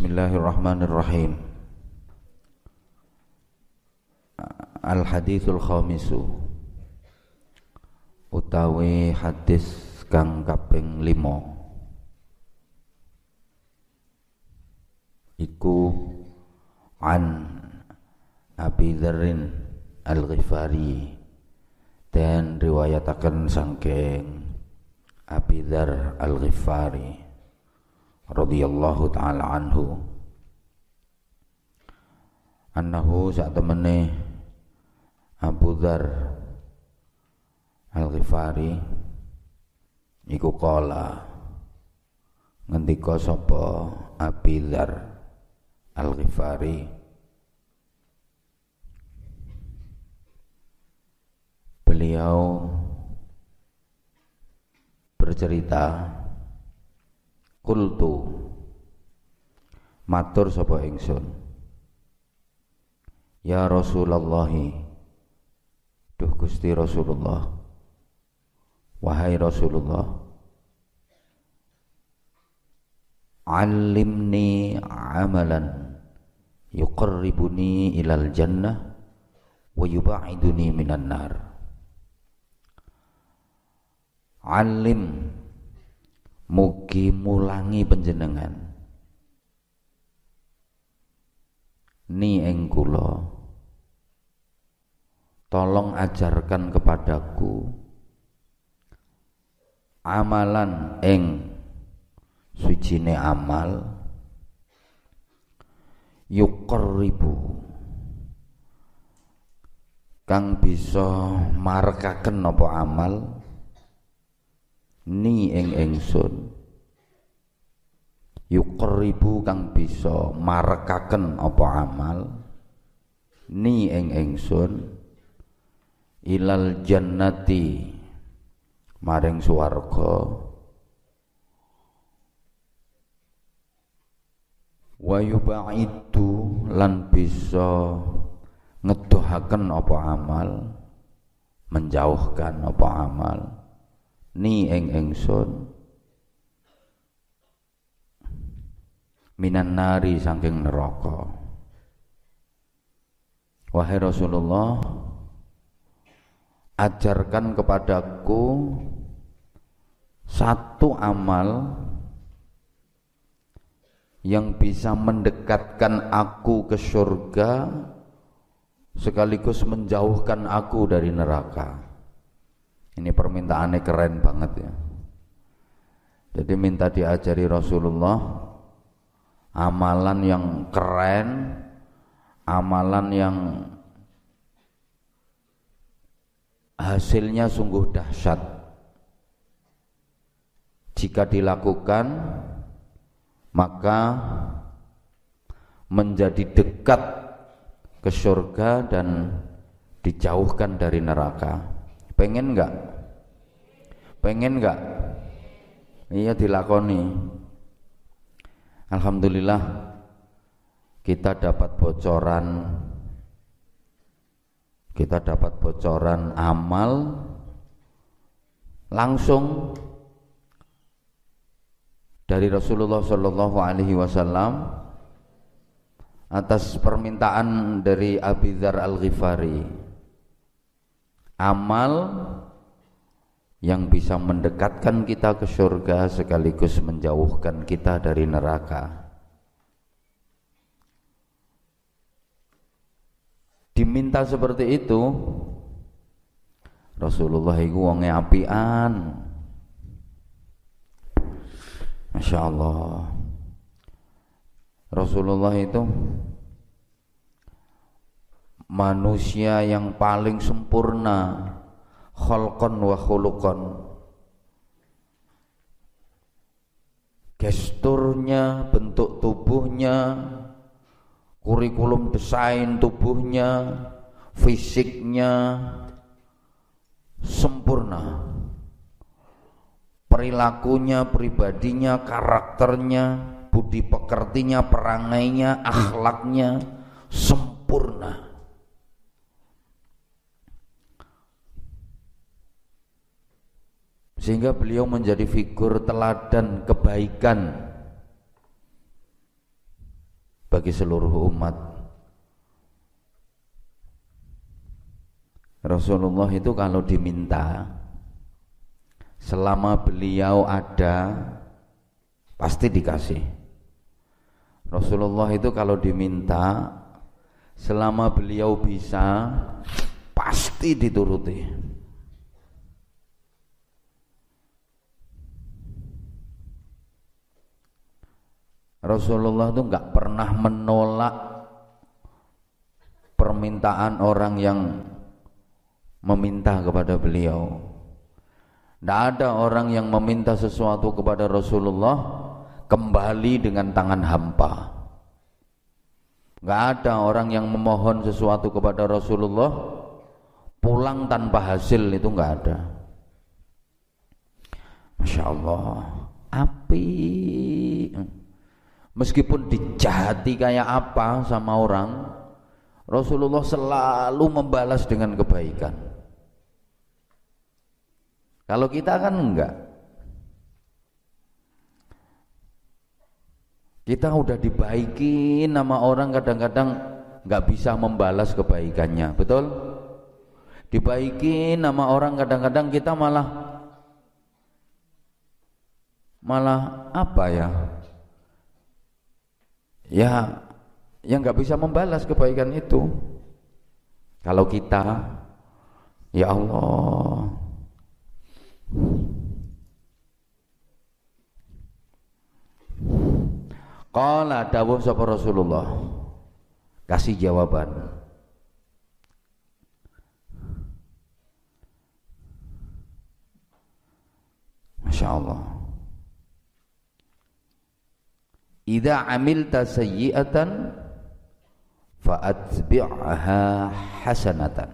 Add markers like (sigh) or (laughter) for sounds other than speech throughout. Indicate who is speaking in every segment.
Speaker 1: Bismillahirrahmanirrahim. Al-hadithul khamisu. Utawi hadis kang kaping limo Iku An Abi Dharrin Al-Ghifari. Dan riwayatakan sangking Abi Dhar Al-Ghifari radhiyallahu taala anhu. Annahu sak temene Abu Dzar Al-Ghifari iku kala ngendika sapa Abi Dzar Al-Ghifari? Beliau bercerita Kultu matur sapa ingsun? Ya Rasulullah Duh Gusti Rasulullah. Wahai Rasulullah. Alimni amalan yuqarribuni ilal jannah wa yuba'iduni minan nar. Alim Mugi mulangi penjenengan Ni ing kula Tolong ajarkan kepadaku Amalan ing Sucine amal Yuqarribu Kang bisa markaken apa amal ni ing ingsun. Yuqribu kang bisa marekaken apa amal. Ni ing ingsun. Ilal jannati. Maring swarga. Wa yubaidu lan bisa ngedohaken apa amal. Menjauhkan apa amal ni ing ingsun minan nari saking neraka wahai Rasulullah ajarkan kepadaku satu amal yang bisa mendekatkan aku ke surga sekaligus menjauhkan aku dari neraka. Ini permintaannya keren banget ya. Jadi minta diajari Rasulullah amalan yang keren, amalan yang hasilnya sungguh dahsyat. Jika dilakukan maka menjadi dekat ke surga dan dijauhkan dari neraka. Pengen enggak? Pengen nggak? Iya dilakoni. Alhamdulillah kita dapat bocoran kita dapat bocoran amal langsung dari Rasulullah Shallallahu Alaihi Wasallam atas permintaan dari Abi Dzar Al Ghifari amal yang bisa mendekatkan kita ke surga sekaligus menjauhkan kita dari neraka. Diminta seperti itu, Rasulullah itu wonge apian. Masya Allah. Rasulullah itu manusia yang paling sempurna khalqan wa khuluqan gesturnya, bentuk tubuhnya, kurikulum desain tubuhnya, fisiknya sempurna. Perilakunya, pribadinya, karakternya, budi pekertinya, perangainya, akhlaknya sempurna. Sehingga beliau menjadi figur teladan kebaikan bagi seluruh umat. Rasulullah itu kalau diminta selama beliau ada pasti dikasih. Rasulullah itu kalau diminta selama beliau bisa pasti dituruti. Rasulullah itu nggak pernah menolak permintaan orang yang meminta kepada beliau. Tidak ada orang yang meminta sesuatu kepada Rasulullah kembali dengan tangan hampa. Tidak ada orang yang memohon sesuatu kepada Rasulullah pulang tanpa hasil itu nggak ada. Masya Allah, api meskipun dijahati kayak apa sama orang Rasulullah selalu membalas dengan kebaikan. Kalau kita kan enggak. Kita udah dibaiki nama orang kadang-kadang enggak bisa membalas kebaikannya betul? Dibaiki nama orang kadang-kadang kita malah malah apa ya ya yang nggak bisa membalas kebaikan itu. Kalau kita ya Allah. Qala dawuh sapa Rasulullah. Kasih jawaban. Masya Allah Idza amilta sayyi'atan fa'atbi'ha hasanatan.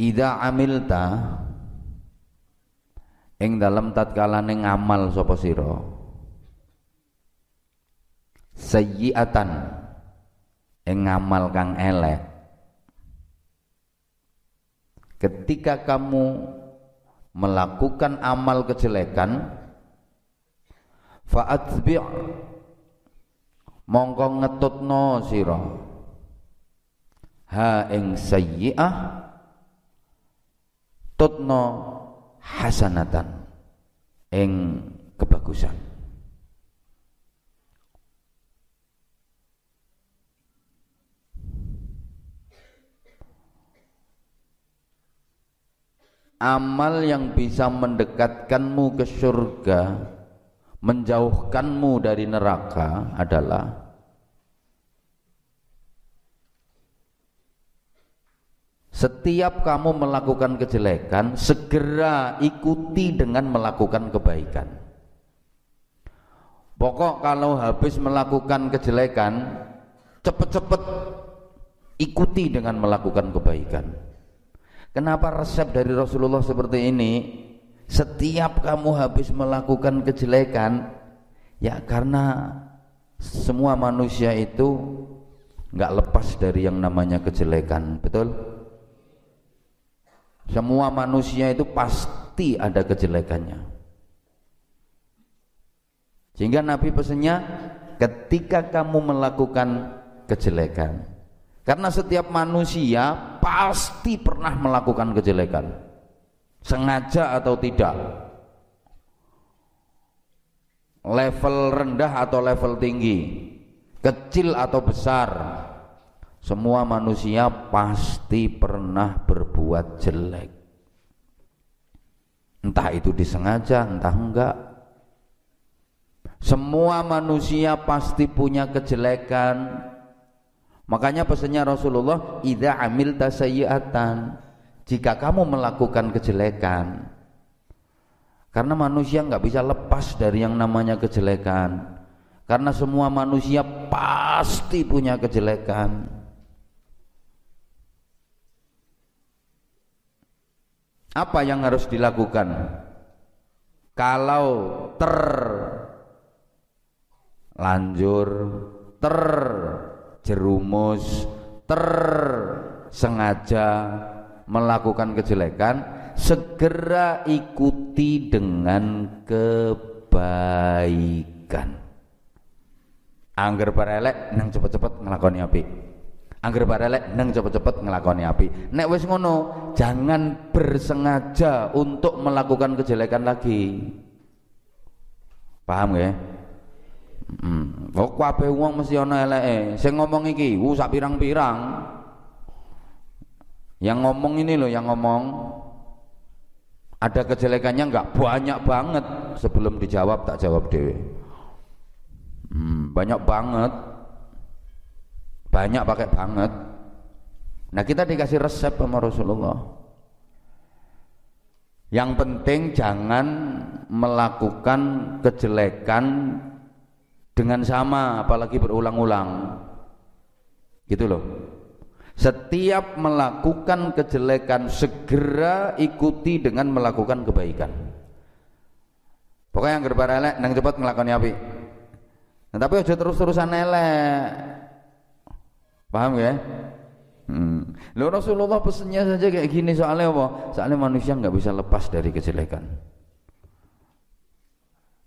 Speaker 1: Idza amilta ing dalam tatkalane ngamal sapa sira sayyi'atan ing ngamal kang elek ketika kamu melakukan amal kejelekan fa'atbi' mongko ngetutno sira. Ha ing sayyi'ah tutno hasanatan ing kebagusan. Amal yang bisa mendekatkanmu ke surga menjauhkanmu dari neraka adalah setiap kamu melakukan kejelekan segera ikuti dengan melakukan kebaikan. Pokok kalau habis melakukan kejelekan cepet-cepet ikuti dengan melakukan kebaikan. Kenapa resep dari Rasulullah seperti ini setiap kamu habis melakukan kejelekan ya karena semua manusia itu nggak lepas dari yang namanya kejelekan betul? Semua manusia itu pasti ada kejelekannya. Sehingga Nabi pesannya ketika kamu melakukan kejelekan karena setiap manusia pasti pernah melakukan kejelekan sengaja atau tidak? Level rendah atau level tinggi? Kecil atau besar? Semua manusia pasti pernah berbuat jelek. Entah itu disengaja entah enggak. Semua manusia pasti punya kejelekan. Makanya pesannya Rasulullah idza amil tasayyi'atan jika kamu melakukan kejelekan karena manusia nggak bisa lepas dari yang namanya kejelekan karena semua manusia pasti punya kejelekan. Apa yang harus dilakukan? Kalau terlanjur terjerumus tersengaja melakukan kejelekan segera ikuti dengan kebaikan angger barelek nang cepet-cepet ngelakoni api angger barelek nang cepet-cepet ngelakoni api nek wis ngono jangan bersengaja untuk melakukan kejelekan lagi paham ya Hmm. Kok kabeh wong mesti ana eleke. Sing ngomong iki, uh sak pirang-pirang. Yang ngomong ini loh, yang ngomong ada kejelekannya enggak banyak banget sebelum dijawab tak jawab dewe. Hmm, banyak banget. Banyak pakai banget. Nah, kita dikasih resep sama Rasulullah. Yang penting jangan melakukan kejelekan dengan sama apalagi berulang-ulang gitu loh setiap melakukan kejelekan segera ikuti dengan melakukan kebaikan. Pokoknya yang gerbar elek nang cepat ngelakoni api. Nah, tapi aja terus-terusan elek. Paham ya? Hmm. Loh Rasulullah pesennya saja kayak gini soalnya apa? soalnya manusia nggak bisa lepas dari kejelekan.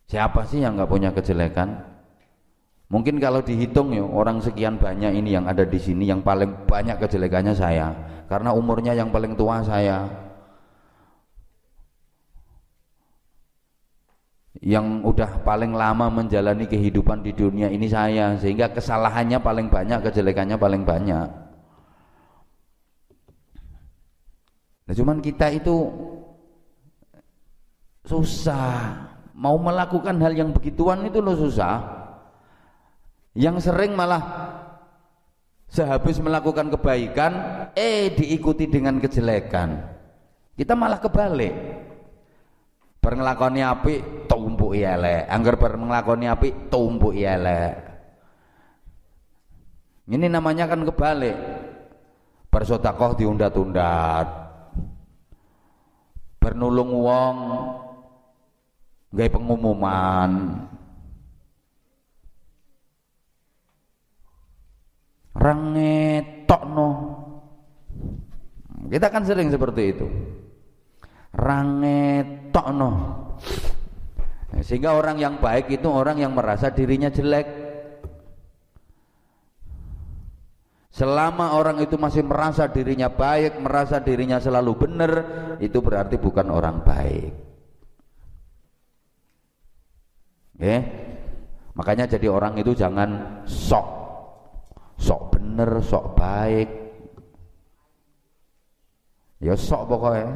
Speaker 1: Siapa sih yang nggak punya kejelekan Mungkin kalau dihitung ya orang sekian banyak ini yang ada di sini yang paling banyak kejelekannya saya karena umurnya yang paling tua saya. Yang udah paling lama menjalani kehidupan di dunia ini saya sehingga kesalahannya paling banyak, kejelekannya paling banyak. Nah, cuman kita itu susah mau melakukan hal yang begituan itu lo susah yang sering malah sehabis melakukan kebaikan eh diikuti dengan kejelekan. Kita malah kebalik. Berngelakoni api tumpuk elek anggar berngelakoni api tumpuk elek ini namanya kan kebalik. Bersodakoh diunda-tunda bernulung wong gaya pengumuman rangetokno kita kan sering seperti itu. Rangetokno sehingga orang yang baik itu orang yang merasa dirinya jelek. Selama orang itu masih merasa dirinya baik, merasa dirinya selalu benar, itu berarti bukan orang baik. Oke? Makanya jadi orang itu jangan sok sok bener sok baik. Ya sok pokoknya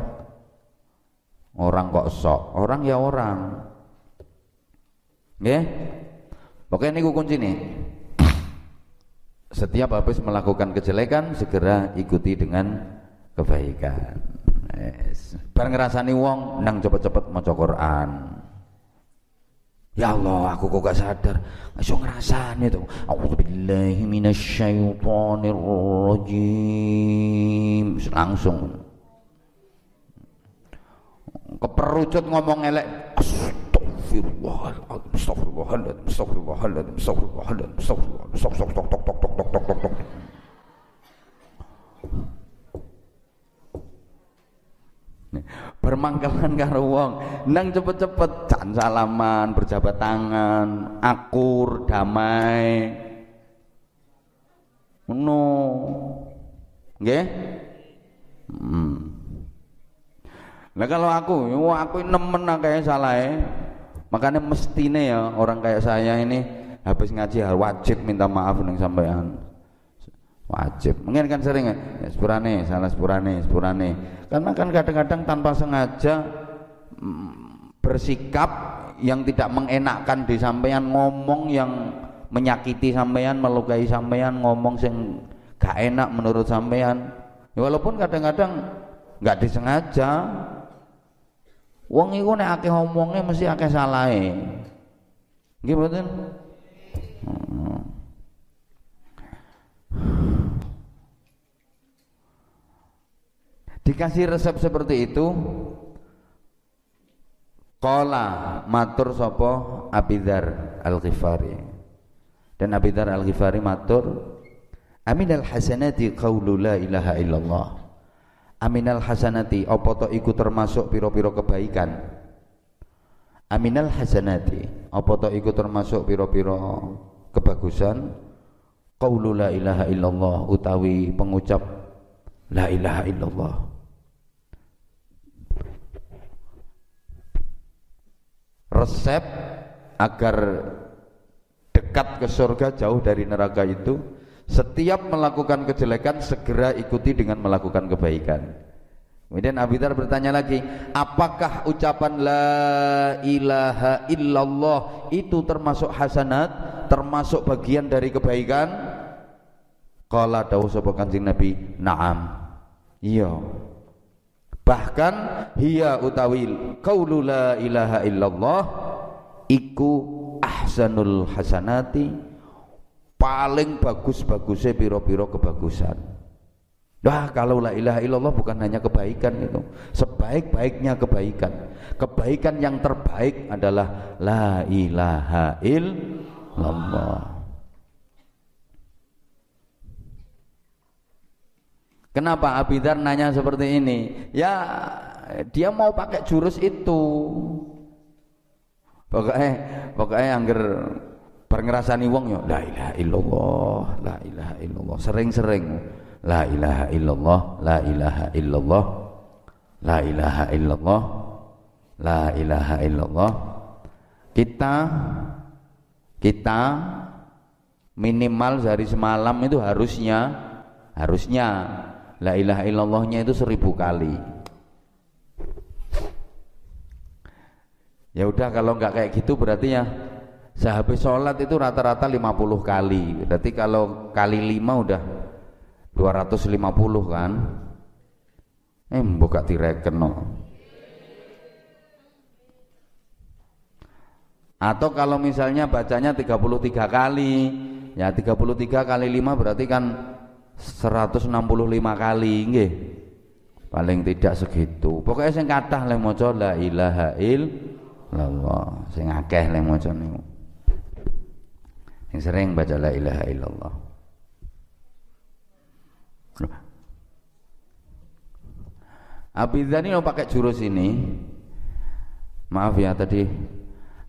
Speaker 1: orang kok sok? Orang ya orang. Ya pokoknya ini kunci nih setiap habis melakukan kejelekan segera ikuti dengan kebaikan. Yes. bareng ngerasani wong nang cepet-cepet mau Quran Ya Allah, aku kok gak sadar. Iso ngrasani to. A'udzubillahi rajim. Langsung. Keperucut ngomong elek. Astagfirullahaladzim, astagfirullahaladzim, astagfirullahaladzim, astagfirullahaladzim, astagfirullahaladzim, astagfirullahaladzim, bermangkalan karo wong. Nang cepet-cepet jan salaman berjabat tangan akur damai. Ngono. Nggih? Hmm. Nah kalau aku, aku nemen kayak salah Makanya mestine ya orang kayak saya ini habis ngaji wajib minta maaf dengan sampean wajib. Mungkin kan sering ya, sepurane salah sepurane sepurane. Karena kan kadang-kadang tanpa sengaja mm, bersikap yang tidak mengenakkan di sampean ngomong yang menyakiti sampean melukai sampean ngomong sing gak enak menurut sampean ya, walaupun kadang-kadang nggak disengaja wong iku nek akeh ngomongnya mesti akeh salahe. Nggih. Dikasih resep seperti itu Kola matur sopo Abidar Al-Ghifari. Dan Abidar Al-Ghifari matur Aminal hasanati qawlu la ilaha illallah. Aminal hasanati Apa to iku termasuk piro-piro kebaikan? Aminal hasanati apa to iku termasuk pira-pira kebagusan? Qaulu la ilaha illallah utawi pengucap la ilaha illallah resep agar dekat ke surga jauh dari neraka itu setiap melakukan kejelekan segera ikuti dengan melakukan kebaikan Kemudian Dar bertanya lagi, apakah ucapan la ilaha illallah itu termasuk hasanat, termasuk bagian dari kebaikan? Qala dawu sapa Kanjeng Nabi, "Na'am." Iya. Bahkan hiya utawi qaulu la ilaha illallah iku ahsanul hasanati paling bagus-bagusnya piro-piro kebagusan. Wah kalau la ilaha illallah bukan hanya kebaikan itu Sebaik-baiknya kebaikan Kebaikan yang terbaik adalah La ilaha illallah Kenapa Abidar nanya seperti ini? Ya dia mau pakai jurus itu. Pokoknya pokoknya angger ngerasani wong ya la ilaha illallah, la ilaha illallah, sering-sering la ilaha illallah la ilaha illallah la ilaha illallah la ilaha illallah. Kita kita minimal sehari semalam itu harusnya harusnya la ilaha illallahnya itu seribu kali. Ya udah kalau nggak kayak gitu berarti ya sehabis sholat itu rata-rata 50 kali. Berarti kalau kali lima udah 250 kan? Eh buka direken no. atau kalau misalnya bacanya 33 kali. Ya 33 kali 5 berarti kan 165 kali nggih. Paling tidak segitu. Pokoknya sing kathah le maca la ilaha illallah. Sing akeh le maca niku. Sing sering baca la ilaha illallah. Abidhan ini mau pakai jurus ini maaf ya tadi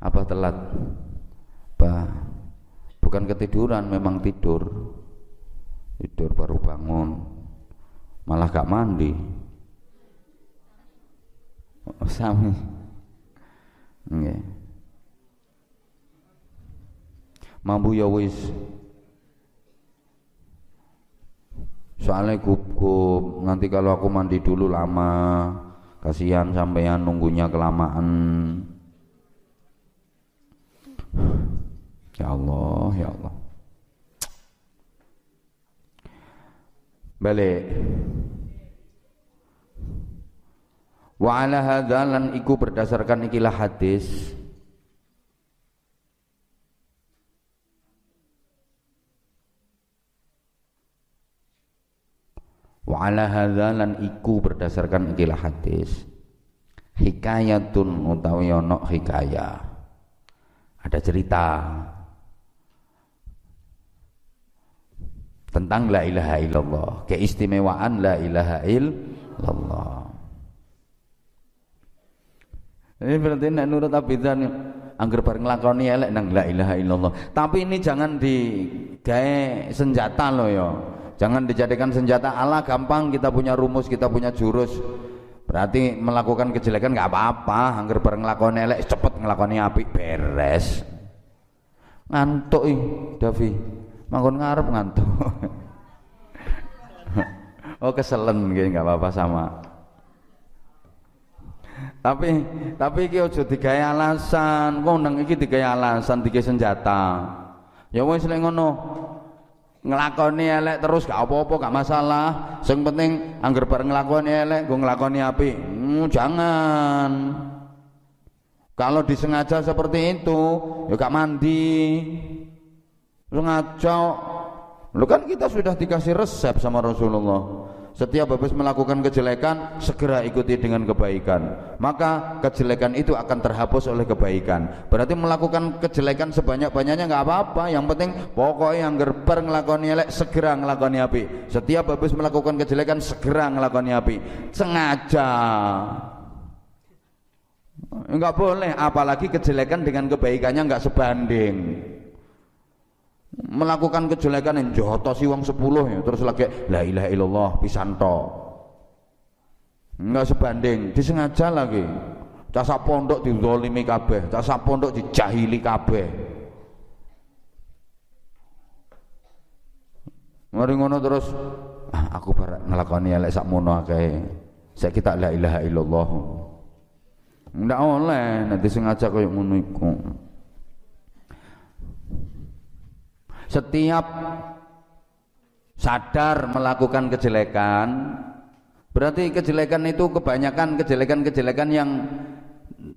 Speaker 1: apa telat. Apa bukan ketiduran memang tidur tidur baru bangun. Malah gak mandi. Oh, sami. Okay. mampu ya wis. Soalnya gugup. Nanti kalau aku mandi dulu lama. Kasihan sampean nunggunya kelamaan. Ya Allah ya Allah balik. Wa ala hadza lan iku berdasarkan ikilah hadis. Wa ala hadza lan iku berdasarkan ikilah hadis. Hikayatun utawi ana hikayah. Ada cerita tentang la ilaha illallah keistimewaan la ilaha illallah ini berarti nek nurut abidan angger bareng lakoni elek nang la ilaha illallah tapi ini jangan digawe senjata loh ya Jangan dijadikan senjata Allah gampang kita punya rumus, kita punya jurus. Berarti melakukan kejelekan nggak apa-apa, angger bareng nglakoni elek cepet nglakoni apik beres. Ngantuk ih, Davi. Manggon ngarep ngantuk. (laughs) oh keselen gitu nggak apa-apa sama. Tapi tapi iki aja digawe alasan, wong nang iki digawe alasan digawe senjata. Ya wis lek ngono, ngelakoni elek terus gak apa-apa gak masalah sing penting angger bareng ngelakoni elek gue ngelakoni api hmm, jangan kalau disengaja seperti itu ya gak mandi lu ngaco lu kan kita sudah dikasih resep sama Rasulullah setiap habis melakukan kejelekan, segera ikuti dengan kebaikan. Maka kejelekan itu akan terhapus oleh kebaikan. Berarti melakukan kejelekan sebanyak-banyaknya nggak apa-apa. Yang penting pokoknya yang gerber ngelakoni elek segera ngelakoni api. Setiap habis melakukan kejelekan segera ngelakoni api. Sengaja. Enggak boleh, apalagi kejelekan dengan kebaikannya enggak sebanding. Melakukan kejelekan yang jotosi wong sepuluh ya, terus lagi la ilaha illallah pisanto. Enggak sebanding, disengaja lagi. Casa pondok didolimi kabeh, casa pondok dijahili kabeh. Mari ngono terus ah, aku bar nglakoni elek sakmono akeh. Saya kita la ilaha illallah. Ndak oleh nanti sengaja koyo ngono iku. Setiap sadar melakukan kejelekan berarti kejelekan itu kebanyakan kejelekan-kejelekan yang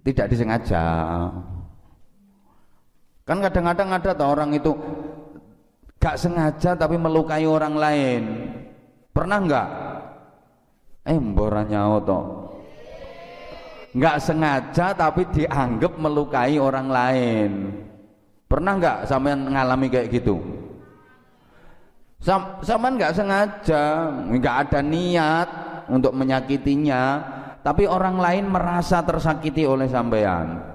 Speaker 1: tidak disengaja. Kan kadang-kadang ada tuh orang itu gak sengaja tapi melukai orang lain. Pernah enggak? Eh mboranya toh nggak sengaja tapi dianggap melukai orang lain pernah nggak sampean ngalami kayak gitu? Sam sampean nggak sengaja nggak ada niat untuk menyakitinya tapi orang lain merasa tersakiti oleh sampean.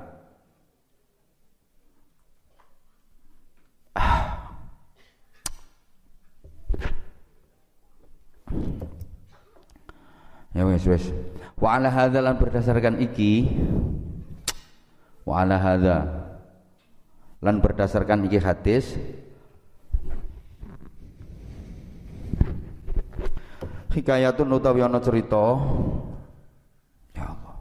Speaker 1: Ya wes wes. Wa ala hadza lan berdasarkan iki wa ala hadza lan berdasarkan iki hadis hikayatun utawi ana cerita ya Allah.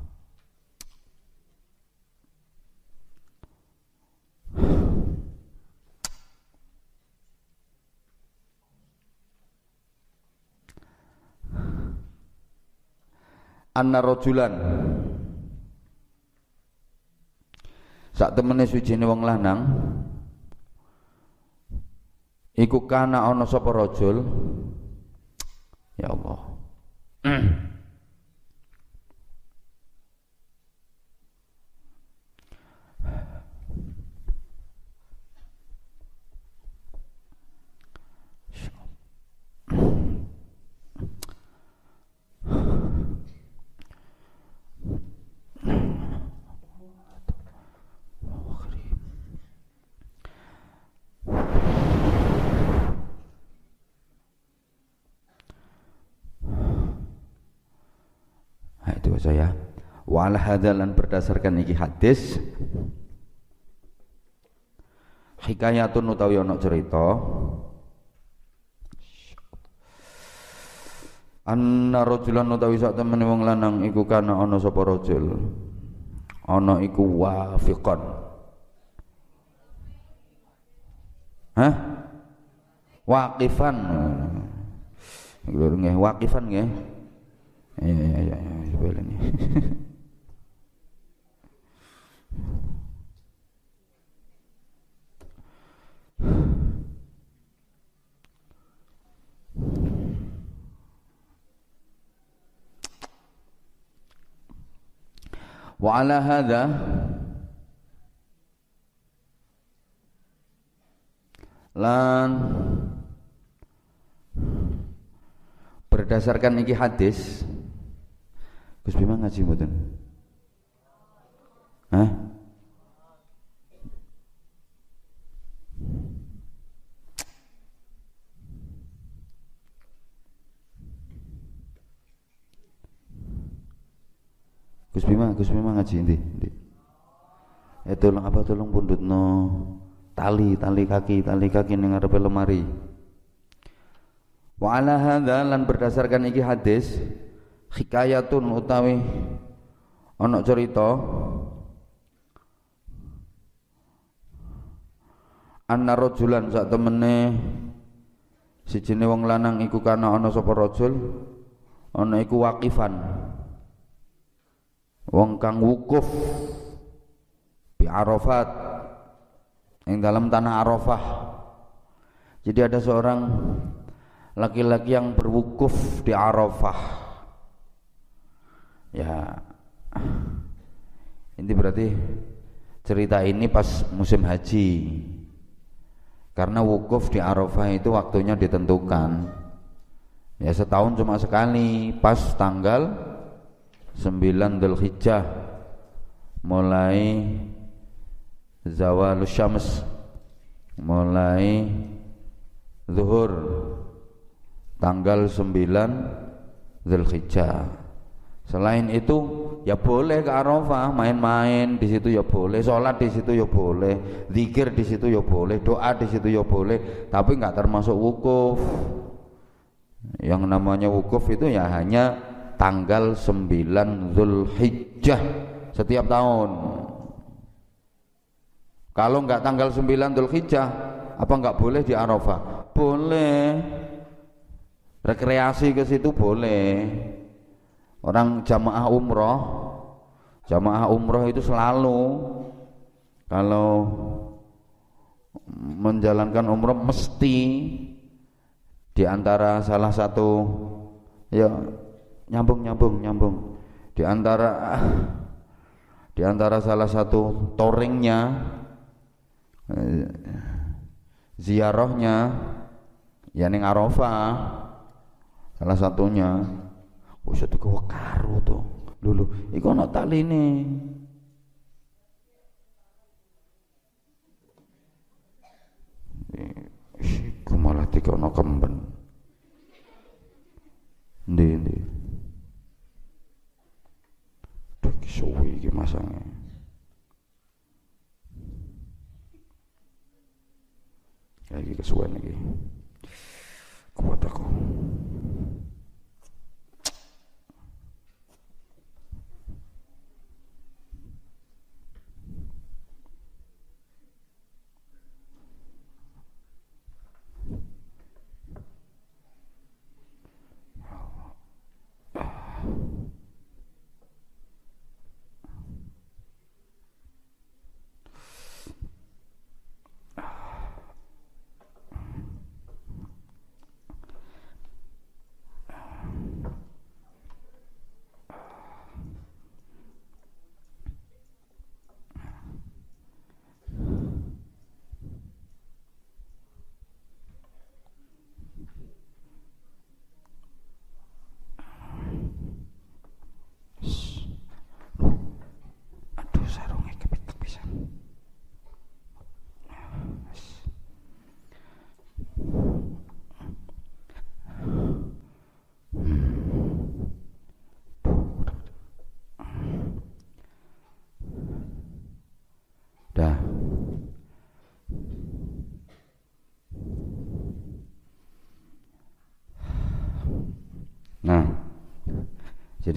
Speaker 1: Anna rajulan sak temene suci wong lanang iku kana ana sapa rajul? Ya Allah saya wa ala hadalan berdasarkan iki hadis hikayatun utawi ana cerita anna rajulan utawi sak temene wong lanang iku kana ana sapa rajul ana iku wafiqan Hah? Waqifan. Nggih, waqifan nggih. Iya iya iya ya, coba ini. Wa ala hadha lan berdasarkan iki hadis Gus Bima ngaji mboten? Hah? Gus Bima, Gus Bima ngaji? Ndi? Eh tolong apa tolong no tali, tali kaki, tali kaki ning ngarepe lemari. Wa ala hadza lan berdasarkan iki hadis hikayatun utawi ana cerita. Anna rajulan sak temene sijine wong lanang iku kana ana sapa rajul ana iku waqifan. Wong kang wukuf di Arafat yang dalam tanah Arafah. Jadi ada seorang laki-laki yang berwukuf di Arafah ya. Ini berarti cerita ini pas musim haji. Karena wukuf di Arafah itu waktunya ditentukan. Ya setahun cuma sekali. Pas tanggal 9 Dzulhijjah mulai zawal syams mulai zuhur tanggal 9 Zulhijjah selain itu ya boleh ke Arafah main-main di situ ya boleh sholat di situ ya boleh zikir di situ ya boleh doa di situ ya boleh tapi nggak termasuk wukuf. Yang namanya wukuf itu ya hanya tanggal 9 Zulhijjah setiap tahun. Kalau nggak tanggal 9 Zulhijjah apa nggak boleh di Arafah? Boleh. Rekreasi ke situ boleh orang jamaah umroh jamaah umroh itu selalu kalau menjalankan umroh mesti di antara salah satu ya nyambung nyambung nyambung. Di antara di antara salah satu toringnya eh, ziarahnya ya Arafah salah satunya wis itu karo to? Lho iku ana taline. Iku malah dikono kemben. Ndi ndi? Duh suwi iki masange. Lagi kesuwen iki. Kuat aku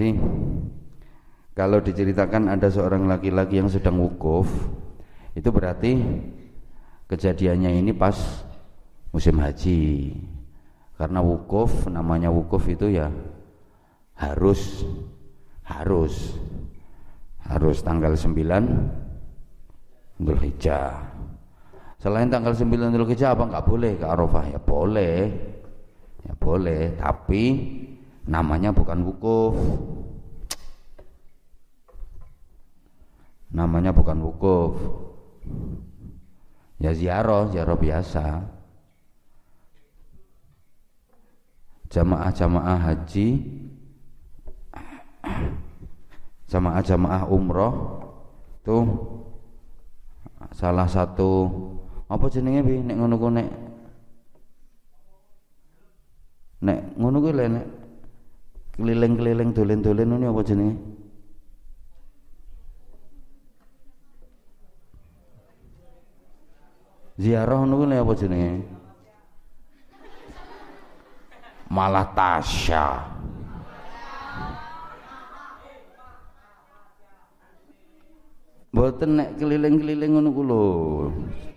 Speaker 1: Jadi kalau diceritakan ada seorang laki-laki yang sedang wukuf, itu berarti kejadiannya ini pas musim haji. Karena wukuf, namanya wukuf itu ya harus harus harus tanggal 9 Dzulhijjah. Selain tanggal 9 Dzulhijjah apa enggak boleh ke Arafah? Ya boleh. Ya boleh, tapi namanya bukan wukuf. Namanya bukan wukuf. Ya ziarah ziarah biasa. Jamaah-jamaah haji. Jamaah-jamaah umroh. Tuh salah satu apa jenenge bi? Nek ngono nek nek ngono ku nek keliling-keliling dolen-dolen ini apa jenenge? Ziarah niku apa jenenge? Malah tasya. Mboten nek keliling-keliling ngono ku lho.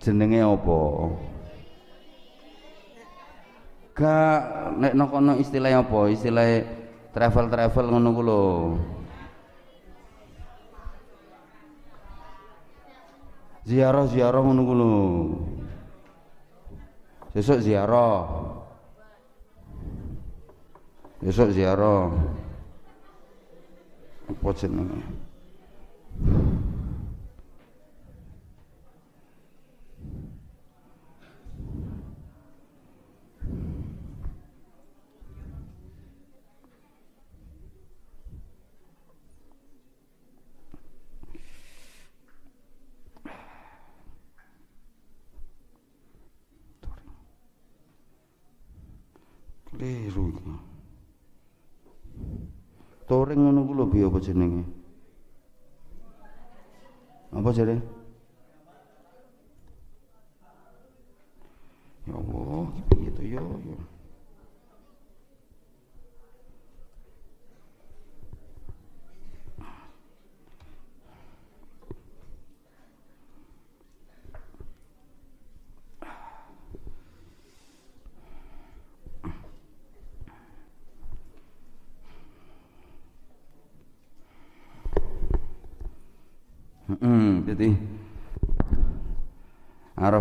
Speaker 1: Jenenge apa? Gak nek nokono istilah apa? Istilah travel-travel ngono ku lho. Ziarah-ziarah ngono ku lho. Sesuk ziarah. Besok ziarah. Apa jenenge?
Speaker 2: Keliru iki. Toring ngono ku lho piye apa jenenge? Apa jare? Ya Allah, piye to ya ya. Hmm, jadi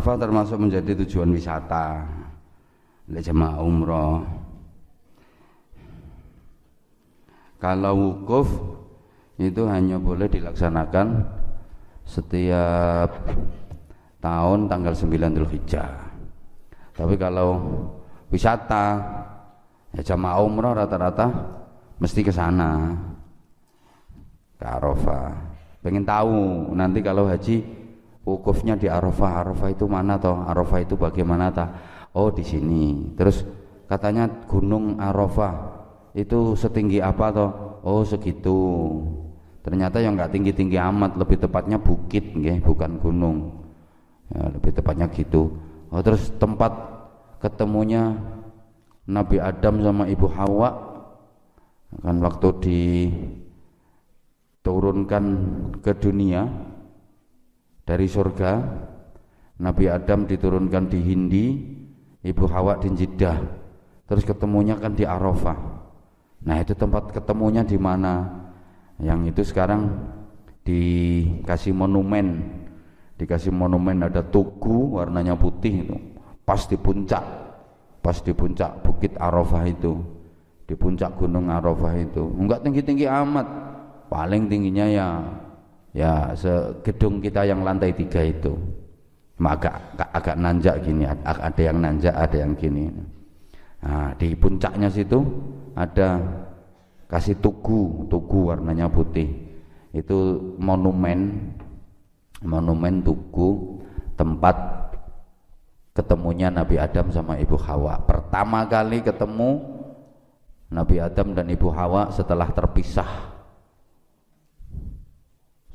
Speaker 2: Arafah termasuk menjadi tujuan wisata oleh jemaah umroh. Kalau wukuf itu hanya boleh dilaksanakan setiap tahun tanggal 9 Dzulhijjah. Tapi kalau wisata ya jemaah umroh rata-rata mesti ke sana ke Arafah pengen tahu nanti kalau haji wukufnya di Arafah. Arafah itu mana toh? Arafah itu bagaimana ta? Oh di sini. Terus katanya gunung Arafah itu setinggi apa toh? Oh segitu. Ternyata yang nggak tinggi-tinggi amat lebih tepatnya bukit nggih bukan gunung. Ya, lebih tepatnya gitu. Oh terus tempat ketemunya Nabi Adam sama Ibu Hawa. Kan waktu di turunkan ke dunia dari surga. Nabi Adam diturunkan di Hindi Ibu Hawa di Jeddah terus ketemunya kan di Arafah. Nah itu tempat ketemunya di mana? Yang itu sekarang dikasih monumen. Dikasih monumen ada tugu warnanya putih itu pas di puncak pas di puncak bukit Arafah itu di puncak gunung Arafah itu. Enggak tinggi-tinggi amat paling tingginya ya ya segedung kita yang lantai tiga itu. Agak agak nanjak gini ada yang nanjak ada yang gini. Nah, di puncaknya situ ada kasih tugu tugu warnanya putih. Itu monumen monumen tugu tempat ketemunya Nabi Adam sama Ibu Hawa. Pertama kali ketemu Nabi Adam dan Ibu Hawa setelah terpisah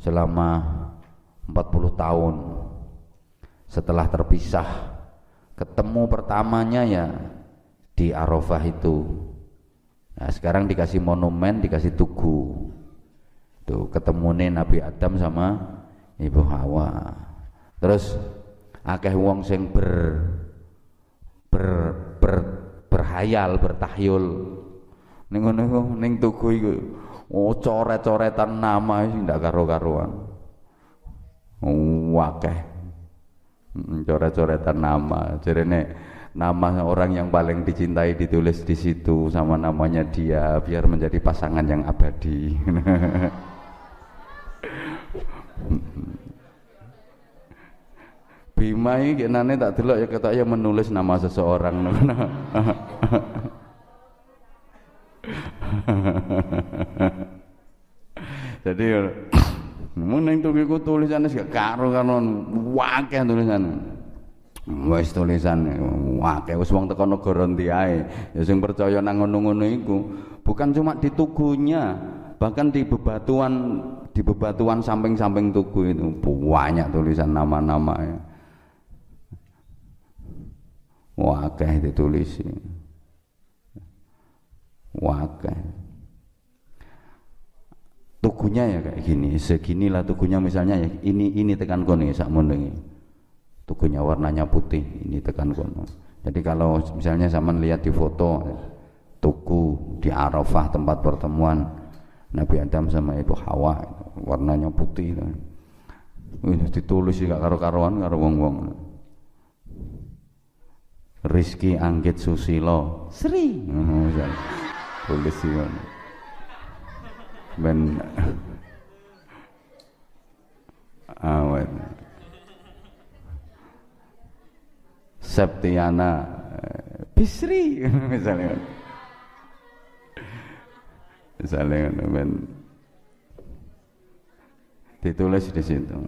Speaker 2: selama 40 tahun. Setelah terpisah ketemu pertamanya ya di Arafah itu. Nah sekarang dikasih monumen dikasih tugu. Tuh ketemu nih Nabi Adam sama Ibu Hawa. Terus akeh wong sing ber ber, ber berhayal bertahyul. Ning ngono ning tugu iku Oh coret-coretan nama sih ndak karo-karuan. Wakeh. Coret-coretan nama. Jarene nama orang yang paling dicintai ditulis di situ sama namanya dia biar menjadi pasangan yang abadi. (laughs) Bima ini kenane tak delok ya ketok ya menulis nama seseorang. (laughs) (laughs) Jadi mun tuku tulisane gak karo karo wakeh tulisane. Wis tulisan wakeh wis wong teko negara ndi ae. Ya sing percaya nang ngono-ngono iku bukan cuma di tugunya, bahkan di bebatuan di bebatuan samping-samping tugu itu banyak tulisan nama-nama ya. Wakeh ditulis. Wakeh tugunya ya kayak gini seginilah tugunya misalnya ya ini ini tekan kono ya sak ini. Tugunya warnanya putih ini tekan kono. Jadi kalau misalnya sama lihat di foto tugu di Arafah tempat pertemuan Nabi Adam sama Ibu Hawa warnanya putih ini ditulis juga karo-karoan karo wong-wong. Rizki Anggit Susilo. Sri tulis sih ben awet Septiana Bisri (laughs) misalnya misalnya ben ditulis di situ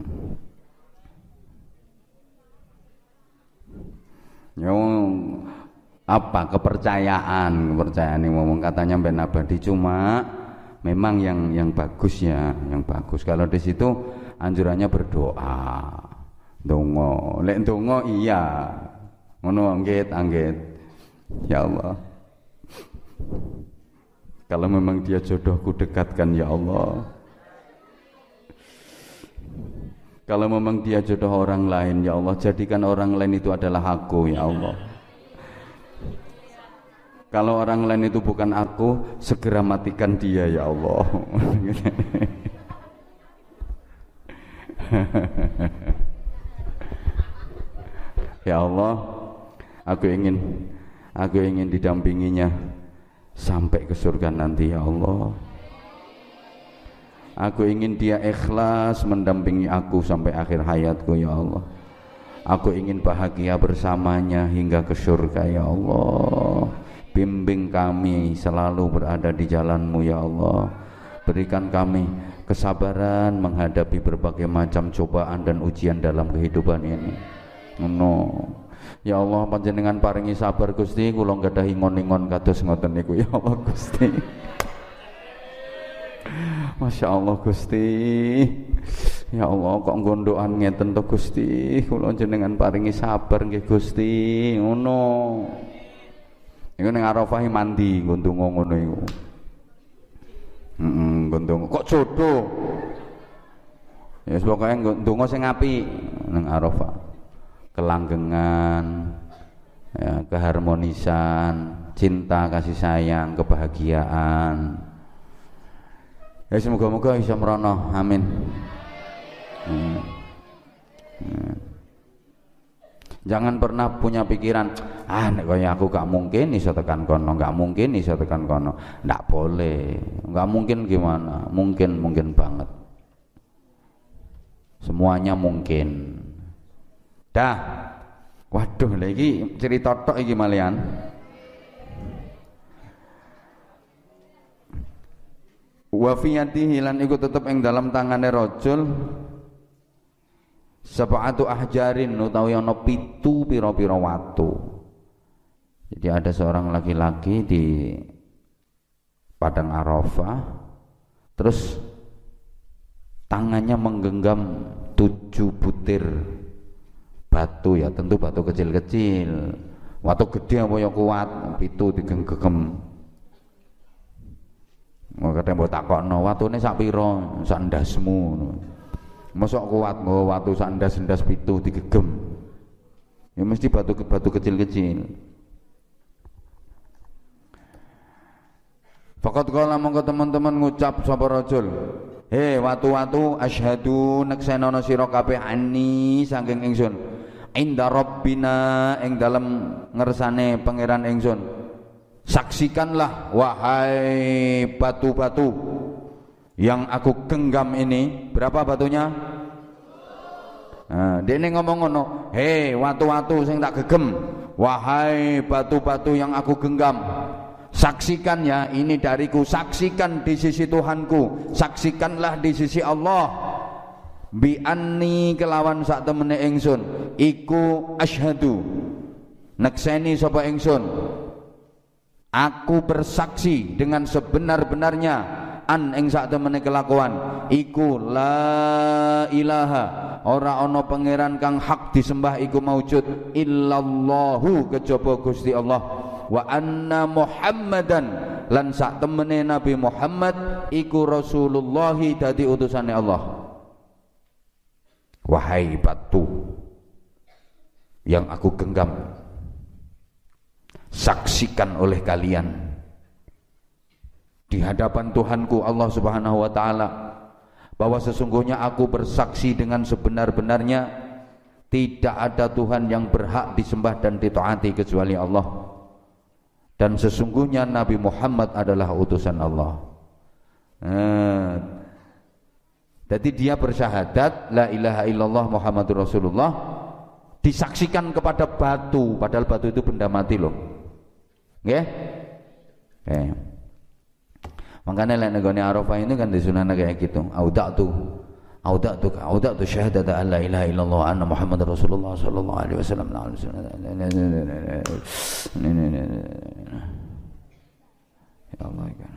Speaker 2: yang apa? Kepercayaan. Kepercayaan yang ngomong katanya ben abadi cuma memang yang yang bagus ya yang bagus. Kalau di situ anjurannya berdoa. Dongo. Lek dongo iya. Ngono anggit anggit. Ya Allah. Kalau memang dia jodohku dekatkan ya Allah. Kalau memang dia jodoh orang lain ya Allah. Jadikan orang lain itu adalah aku ya Allah kalau orang lain itu bukan aku, segera matikan dia ya Allah. (laughs) ya Allah, aku ingin aku ingin didampinginya sampai ke surga nanti ya Allah. Aku ingin dia ikhlas mendampingi aku sampai akhir hayatku ya Allah. Aku ingin bahagia bersamanya hingga ke surga ya Allah bimbing kami selalu berada di jalanmu ya Allah. Berikan kami kesabaran menghadapi berbagai macam cobaan dan ujian dalam kehidupan ini. No Ya Allah panjenengan paringi sabar Gusti. Kula gadah ingon-ingon kados ngoten niku ya Allah Gusti. Masya Allah Gusti. Ya Allah kok gondokan ngeten to Gusti? Kula jenengan paringi sabar nggih Gusti. Ngono Iku ning Arafah mandi nggo ngono iku. Heeh, nggo Kok jodoh? Ya yes, pokoke nggo ndonga sing apik ning Arafah. Kelanggengan, ya, keharmonisan, cinta, kasih sayang, kebahagiaan. Ya semoga-moga bisa merono. Amin. Hmm. Hmm. Jangan pernah punya pikiran, ah nek kaya aku gak mungkin iso tekan kono, gak mungkin iso tekan kono. Ndak boleh. Gak mungkin gimana? Mungkin mungkin banget. Semuanya mungkin. Dah. Waduh, lagi cerita tok iki malian. Wa fiyatihi lan iku tetep ing dalam tangane rajul sab'atu ahjarin utawi ana pitu pira-pira watu. Jadi ada seorang laki-laki di padang Arafah terus tangannya menggenggam tujuh butir batu ya tentu batu kecil-kecil. Watu gede apa yang kuat pitu digenggam kadang mau takokno watune sak pira sak ndasmu Mosok kuat nggawa watu sandas-sandas pitu digegem. Ya mesti batu-batu kecil-kecil. Fakat kala mongko teman-teman ngucap sapa rajul. He watu-watu asyhadu neksenono sira kabeh ani saking ingsun. Inda rabbina ing dalem ngersane pangeran ingsun. Saksikanlah wahai batu-batu yang aku genggam ini berapa batunya? Nah, dia ini ngomong ngono hei watu-watu sing tak gegem wahai batu-batu yang aku genggam saksikan ya ini dariku saksikan di sisi Tuhanku saksikanlah di sisi Allah. Bi anni kelawan sak temene ingsun iku asyhadu nekseni sapa ingsun? Aku bersaksi dengan sebenar-benarnya an ing sak temene kelakuan. Iku la ilaha. Ora ana pangeran kang hak disembah iku maujud. Illallahu kejaba Gusti Allah. Wa anna Muhammadan. Lan sak temene Nabi Muhammad iku Rasulullah dadi utusane Allah. Wahai batu yang aku genggam saksikan oleh kalian di hadapan Tuhanku Allah Subhanahu wa taala bahwa sesungguhnya aku bersaksi dengan sebenar-benarnya tidak ada Tuhan yang berhak disembah dan ditaati kecuali Allah dan sesungguhnya Nabi Muhammad adalah utusan Allah eh, jadi dia bersyahadat la ilaha illallah Muhammadur Rasulullah disaksikan kepada batu padahal batu itu benda mati loh nggih okay? okay. Makanya lek negone Arafah ini kan disunana kayak gitu.
Speaker 1: Audatu audatu audatu syahadat an la ilaha illallah anna Muhammad Rasulullah sallallahu alaihi wasallam. Ya Allah. Ya.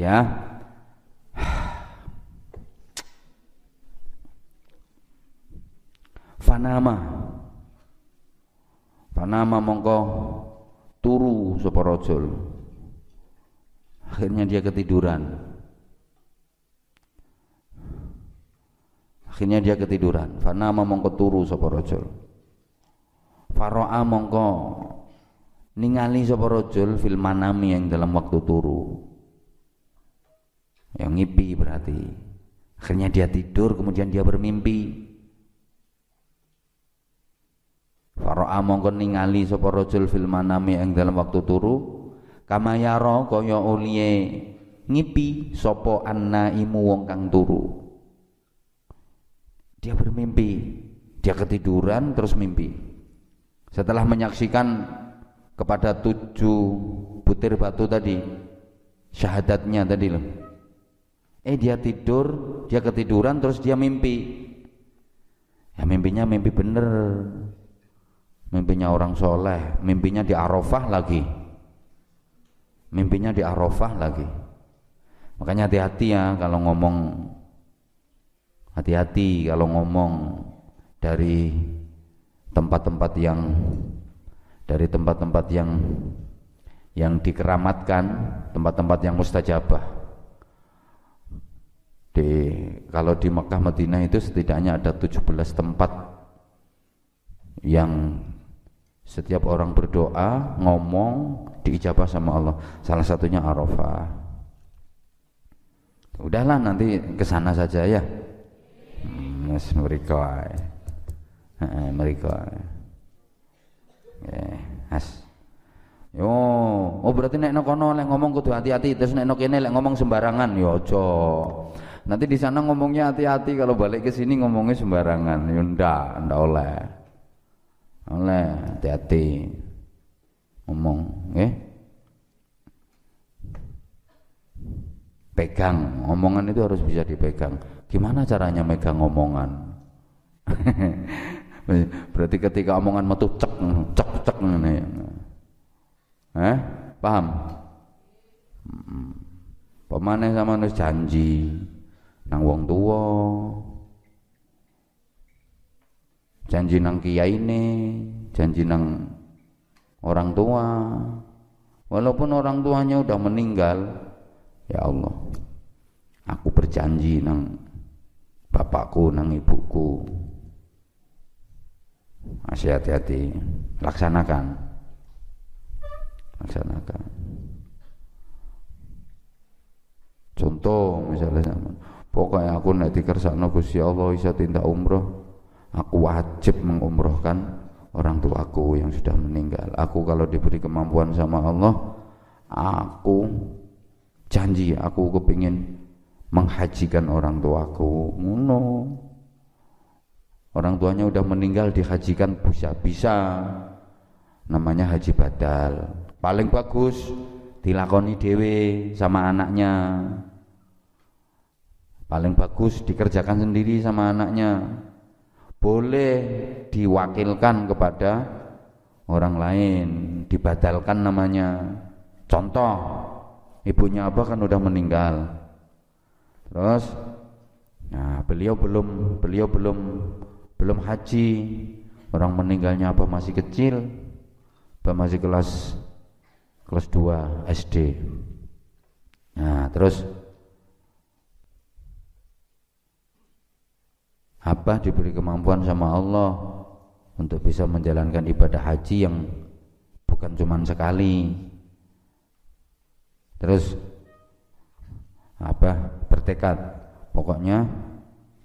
Speaker 1: Ya. (sighs) Fanama. Fanama mongko turu sapa rajul akhirnya dia ketiduran. Akhirnya dia ketiduran. Fanama mongko turu sapa rajul Faro'a mongko ningali sapa rajul fil manami yang dalam waktu turu yang ngipi berarti. Akhirnya dia tidur kemudian dia bermimpi. Faro'a mongko ningali sapa rajul fil manami ing dalam waktu turu. Kama yara kaya uliye ngipi sapa annaimu wong kang turu. Dia bermimpi. Dia ketiduran terus mimpi. Setelah menyaksikan kepada tujuh butir batu tadi syahadatnya tadi loh Eh dia tidur, dia ketiduran terus dia mimpi. Ya mimpinya mimpi bener. Mimpinya orang soleh, mimpinya di Arafah lagi. Mimpinya di Arafah lagi. Makanya hati-hati ya kalau ngomong hati-hati kalau ngomong dari tempat-tempat yang dari tempat-tempat yang yang dikeramatkan, tempat-tempat yang mustajabah di kalau di Mekah Madinah itu setidaknya ada 17 tempat yang setiap orang berdoa ngomong diijabah sama Allah. Salah satunya Arafah. Udahlah nanti ke sana saja ya. Mas mereka mereka eh as. Yo, oh berarti nek kono lek ngomong kudu hati-hati terus nek kene lek ngomong sembarangan yo aja. Nanti di sana ngomongnya hati-hati kalau balik ke sini ngomongnya sembarangan. Ya ndak, ndak oleh. Oleh, hati-hati. Ngomong, eh? Pegang, omongan itu harus bisa dipegang. Gimana caranya megang omongan? (laughs) Berarti ketika omongan metu cek, cek, cek ini. Eh? Paham? Pemane sama nus janji nang wong tua janji nang kiai ini janji nang orang tua. Walaupun orang tuanya udah meninggal ya Allah aku berjanji nang bapakku nang ibuku. Masih hati-hati laksanakan. Laksanakan. Contoh misalnya Pokoknya aku nek dikersakno Gusti Allah bisa tindak umroh, aku wajib mengumrohkan orang tuaku yang sudah meninggal. Aku kalau diberi kemampuan sama Allah, aku janji aku kepingin menghajikan orang tuaku. Ngono. Orang tuanya udah meninggal dihajikan bisa bisa. Namanya haji badal. Paling bagus dilakoni dewe sama anaknya paling bagus dikerjakan sendiri sama anaknya. Boleh diwakilkan kepada orang lain dibadalkan namanya. Contoh ibunya apa kan udah meninggal. Terus nah beliau belum beliau belum belum haji. Orang meninggalnya apa masih kecil. Apa masih kelas kelas 2 SD nah terus apa diberi kemampuan sama Allah untuk bisa menjalankan ibadah haji yang bukan cuma sekali terus apa bertekad pokoknya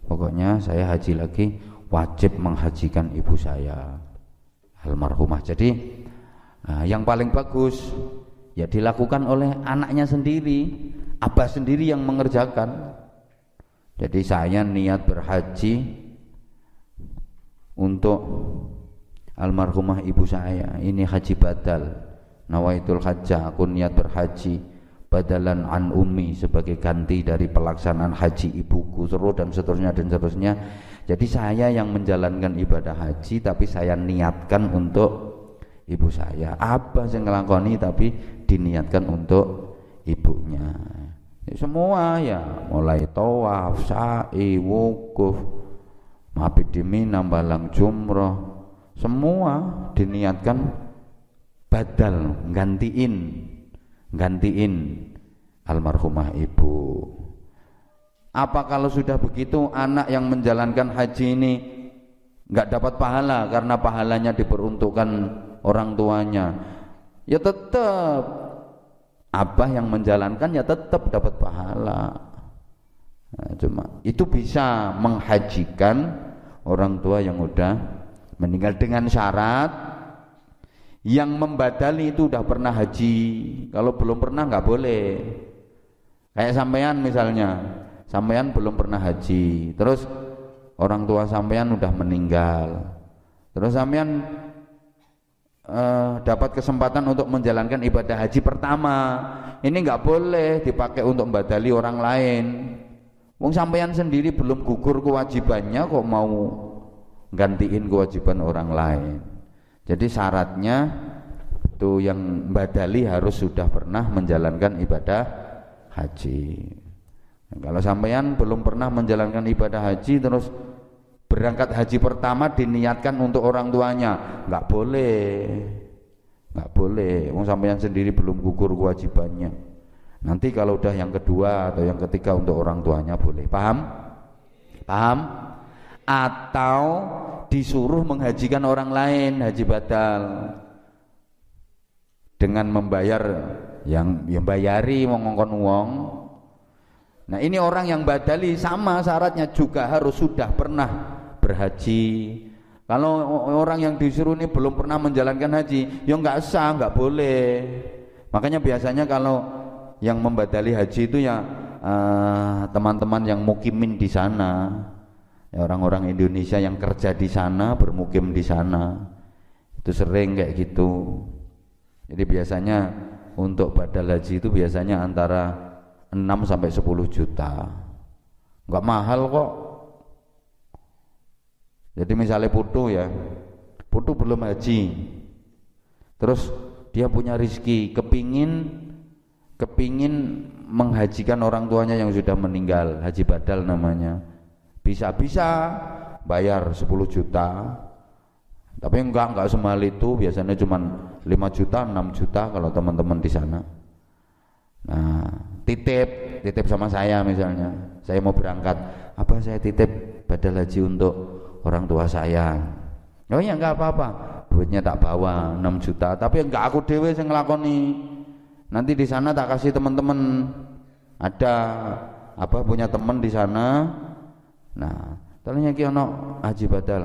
Speaker 1: pokoknya saya haji lagi wajib menghajikan ibu saya almarhumah. Jadi nah, yang paling bagus ya dilakukan oleh anaknya sendiri, abah sendiri yang mengerjakan. Jadi saya niat berhaji untuk almarhumah ibu saya. Ini haji badal. Nawaitul hajjah, aku niat berhaji badalan an ummi sebagai ganti dari pelaksanaan haji ibuku seru dan seterusnya dan seterusnya jadi saya yang menjalankan ibadah haji tapi saya niatkan untuk ibu saya. Apa yang ngelakoni tapi diniatkan untuk ibunya. Ya, semua ya, mulai tawaf, sa'i, wukuf, mabit di Mina, balang jumroh, semua diniatkan badal, gantiin, gantiin almarhumah ibu. Apa kalau sudah begitu anak yang menjalankan haji ini nggak dapat pahala karena pahalanya diperuntukkan orang tuanya? Ya tetap apa yang menjalankan ya tetap dapat pahala. Nah, cuma itu bisa menghajikan orang tua yang udah meninggal dengan syarat yang membadali itu udah pernah haji. Kalau belum pernah nggak boleh. Kayak sampean misalnya, sampean belum pernah haji terus orang tua sampean udah meninggal terus sampean uh, dapat kesempatan untuk menjalankan ibadah haji pertama. Ini nggak boleh dipakai untuk membadali orang lain. Wong sampean sendiri belum gugur kewajibannya kok mau gantiin kewajiban orang lain. Jadi syaratnya itu yang badali harus sudah pernah menjalankan ibadah haji. Kalau sampean belum pernah menjalankan ibadah haji terus berangkat haji pertama diniatkan untuk orang tuanya, nggak boleh. Nggak boleh. Wong sampean sendiri belum gugur kewajibannya. Nanti kalau udah yang kedua atau yang ketiga untuk orang tuanya boleh. Paham? Paham? Atau disuruh menghajikan orang lain haji badal dengan membayar yang yang bayari ngongkon uang Nah ini orang yang badali sama syaratnya juga harus sudah pernah berhaji. Kalau orang yang disuruh ini belum pernah menjalankan haji, ya nggak sah, nggak boleh. Makanya biasanya kalau yang membadali haji itu ya eh, teman-teman uh, yang mukimin di sana, ya orang-orang Indonesia yang kerja di sana, bermukim di sana, itu sering kayak gitu. Jadi biasanya untuk badal haji itu biasanya antara 6 sampai 10 juta. Enggak mahal kok. Jadi misalnya putu ya, putu belum haji, terus dia punya rizki, kepingin kepingin menghajikan orang tuanya yang sudah meninggal, haji badal namanya. Bisa-bisa bayar 10 juta. Tapi enggak enggak semahal itu, biasanya cuma 5 juta, 6 juta kalau teman-teman di sana. Nah, titip, titip sama saya misalnya. Saya mau berangkat, apa saya titip badal haji untuk orang tua saya. Oh ya enggak apa-apa. Duitnya tak bawa 6 juta, tapi enggak aku dewe yang ngelakoni. Nanti di sana tak kasih teman-teman. Ada apa punya teman di sana. Nah, tanya ki ono haji badal.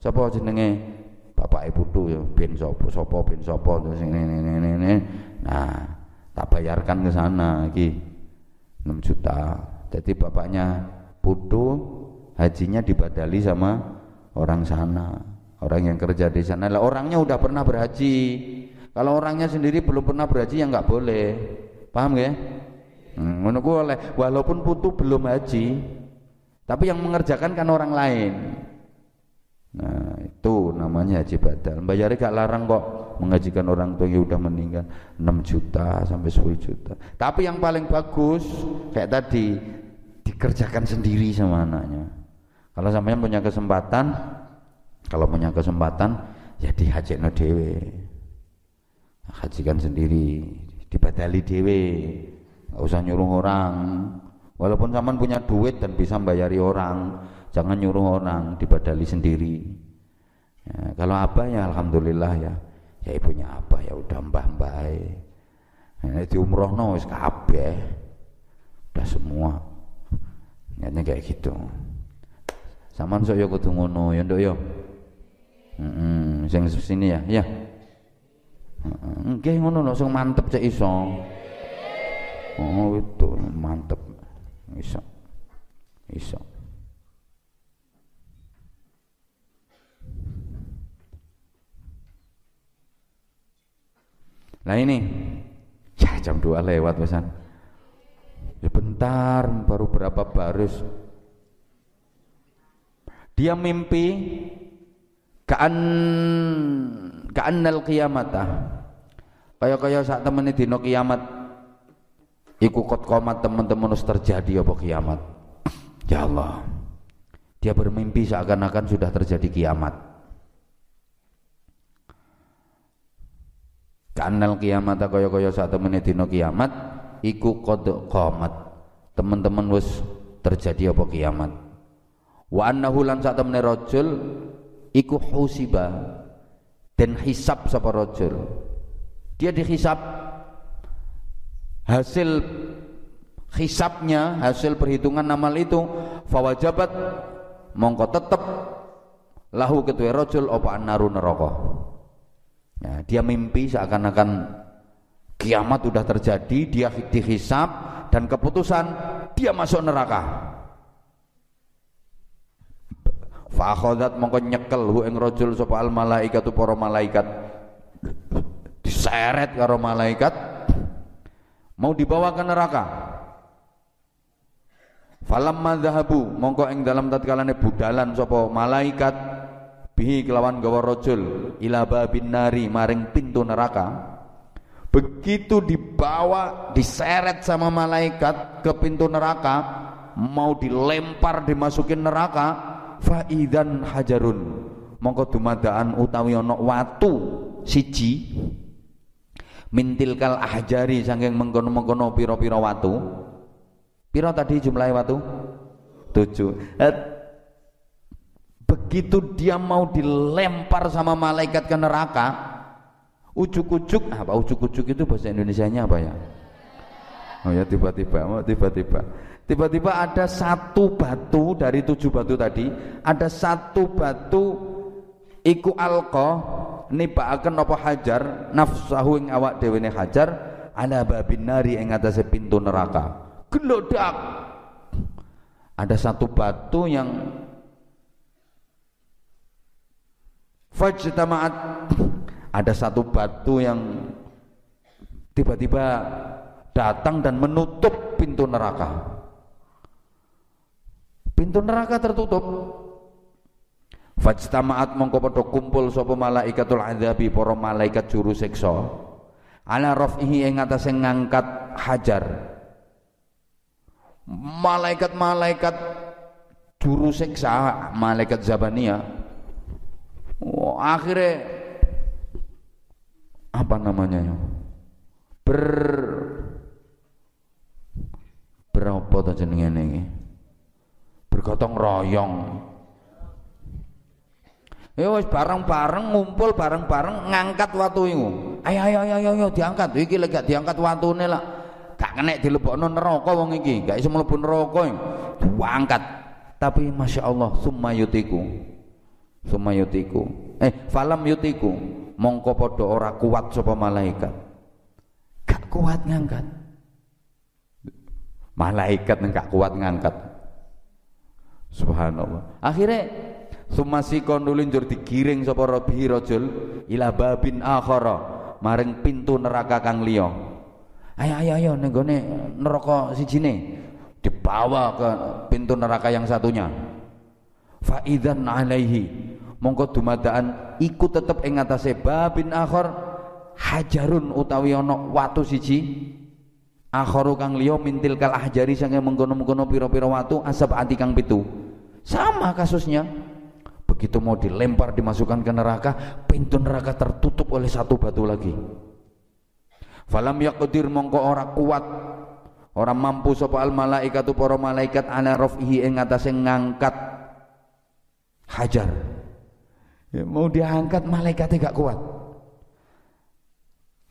Speaker 1: Sapa jenenge? Bapak Ibu tuh ya ben sapa sapa ben sapa terus ini ini ini. Nah, tak bayarkan ke sana lagi 6 juta jadi bapaknya putu hajinya dibadali sama orang sana orang yang kerja di sana lah orangnya udah pernah berhaji kalau orangnya sendiri belum pernah berhaji ya nggak boleh paham ya hmm, oleh walaupun putu belum haji tapi yang mengerjakan kan orang lain Nah, itu namanya haji badal. Bayarnya gak larang kok mengajikan orang tua yang udah meninggal 6 juta sampai 10 juta. Tapi yang paling bagus kayak tadi dikerjakan sendiri sama anaknya. Kalau sampean punya kesempatan, kalau punya kesempatan ya dihajekno dhewe. Hajikan sendiri, dibadali dhewe. Enggak usah nyuruh orang. Walaupun sampean punya duit dan bisa bayari orang, jangan nyuruh orang dibadali sendiri ya, kalau apa ya alhamdulillah ya ya ibunya apa ya udah mbah mbah ya, di umroh no wis kabeh udah semua Nyatanya kayak gitu Saman sok ya kudu ngono ya nduk ya. Heeh, sing sini ya, ya. Nggih ngono lho sing mantep cek iso. Oh, itu mantep. Iso. Iso. Nah ini, (laughs) ya jam 2 lewat pesan. Ya bentar, baru berapa baris. Dia mimpi kaan kaannal kiamata. Kaya-kaya saat temene dina kiamat iku kot komat teman-teman harus terjadi apa kiamat. (clears throat) Ya Allah. Dia bermimpi seakan-akan sudah terjadi kiamat. Kanal kiamat kaya-kaya saat temene dina kiamat iku qad qamat. Teman-teman wis terjadi apa kiamat. Wa annahu lan saat temene rajul iku husiba dan hisab sapa rajul. Dia dihisab hasil hisabnya, hasil perhitungan amal itu fawajabat mongko tetep lahu ketua rajul apa naru neraka. Ya, dia mimpi seakan-akan kiamat sudah terjadi, dia dihisab dan keputusan dia masuk neraka. Fa akhadat mongko nyekel hu ing rajul sapa al malaikatu para malaikat. Diseret karo malaikat mau dibawa ke neraka. Falamma dhahabu mongko ing dalam tatkalane budalan sapa malaikat bihi kelawan gawa rojul ila babin nari maring pintu neraka begitu dibawa diseret sama malaikat ke pintu neraka mau dilempar dimasukin neraka faidan hajarun. Mongko dumadaan utawi ana watu siji mintilkal ahjari saking mengkono-mengkono pira-pira watu. Pira tadi jumlah watu? Tujuh. Eh, begitu dia mau dilempar sama malaikat ke neraka ujuk-ujuk apa ujuk-ujuk itu bahasa Indonesia-nya apa ya? Oh ya tiba-tiba oh, tiba-tiba tiba-tiba ada satu batu dari tujuh batu tadi ada satu batu iku alqa nibaaken apa hajar nafsahu ing awak dhewe hajar ala babin nari ing atase pintu neraka. Gelodak ada satu batu yang fajtama'at. Ada satu batu yang tiba-tiba datang dan menutup pintu neraka pintu neraka tertutup fajtama'at mongko padha kumpul sapa malaikatul adzabi para malaikat juru siksa ala raf'ihi ing atase ngangkat hajar malaikat-malaikat juru siksa malaikat zabaniyah Oh, akhirnya apa namanya ya? Ber berapa tuh jenenge ini? Bergotong royong. Ya wis bareng-bareng ngumpul bareng-bareng ngangkat watu iku. Ayo ayo ayo ayo diangkat. Iki lek gak diangkat watune lah gak kena dilebokno neraka wong iki, gak iso mlebu neraka. Diangkat. Tapi masya Allah summa yutiku Suma yutiku. Eh, falam yutiku. Mongko podo ora kuat sapa malaikat. Gak kuat ngangkat. Malaikat gak kuat ngangkat. Subhanallah. Akhirnya sumasi kondulin jur digiring sapa rabi rajul ila babin akhara maring pintu neraka kang liya. Ayo ayo ayo ning gone neraka sijine dibawa ke pintu neraka yang satunya. Faidan alaihi mongko dumadaan iku tetep ing babin akhir hajarun utawi ana watu siji akharu kang liya mintil kal ahjari sange mengkono-mengkono pira-pira watu asap anti kang pitu. Sama kasusnya. Begitu mau dilempar dimasukkan ke neraka pintu neraka tertutup oleh satu batu lagi. Falam yaqdir mongko ora kuat. Orang mampu sapa al malaikatu para malaikat ana rafihi ing atase ngangkat hajar. Ya, mau diangkat malaikatnya gak kuat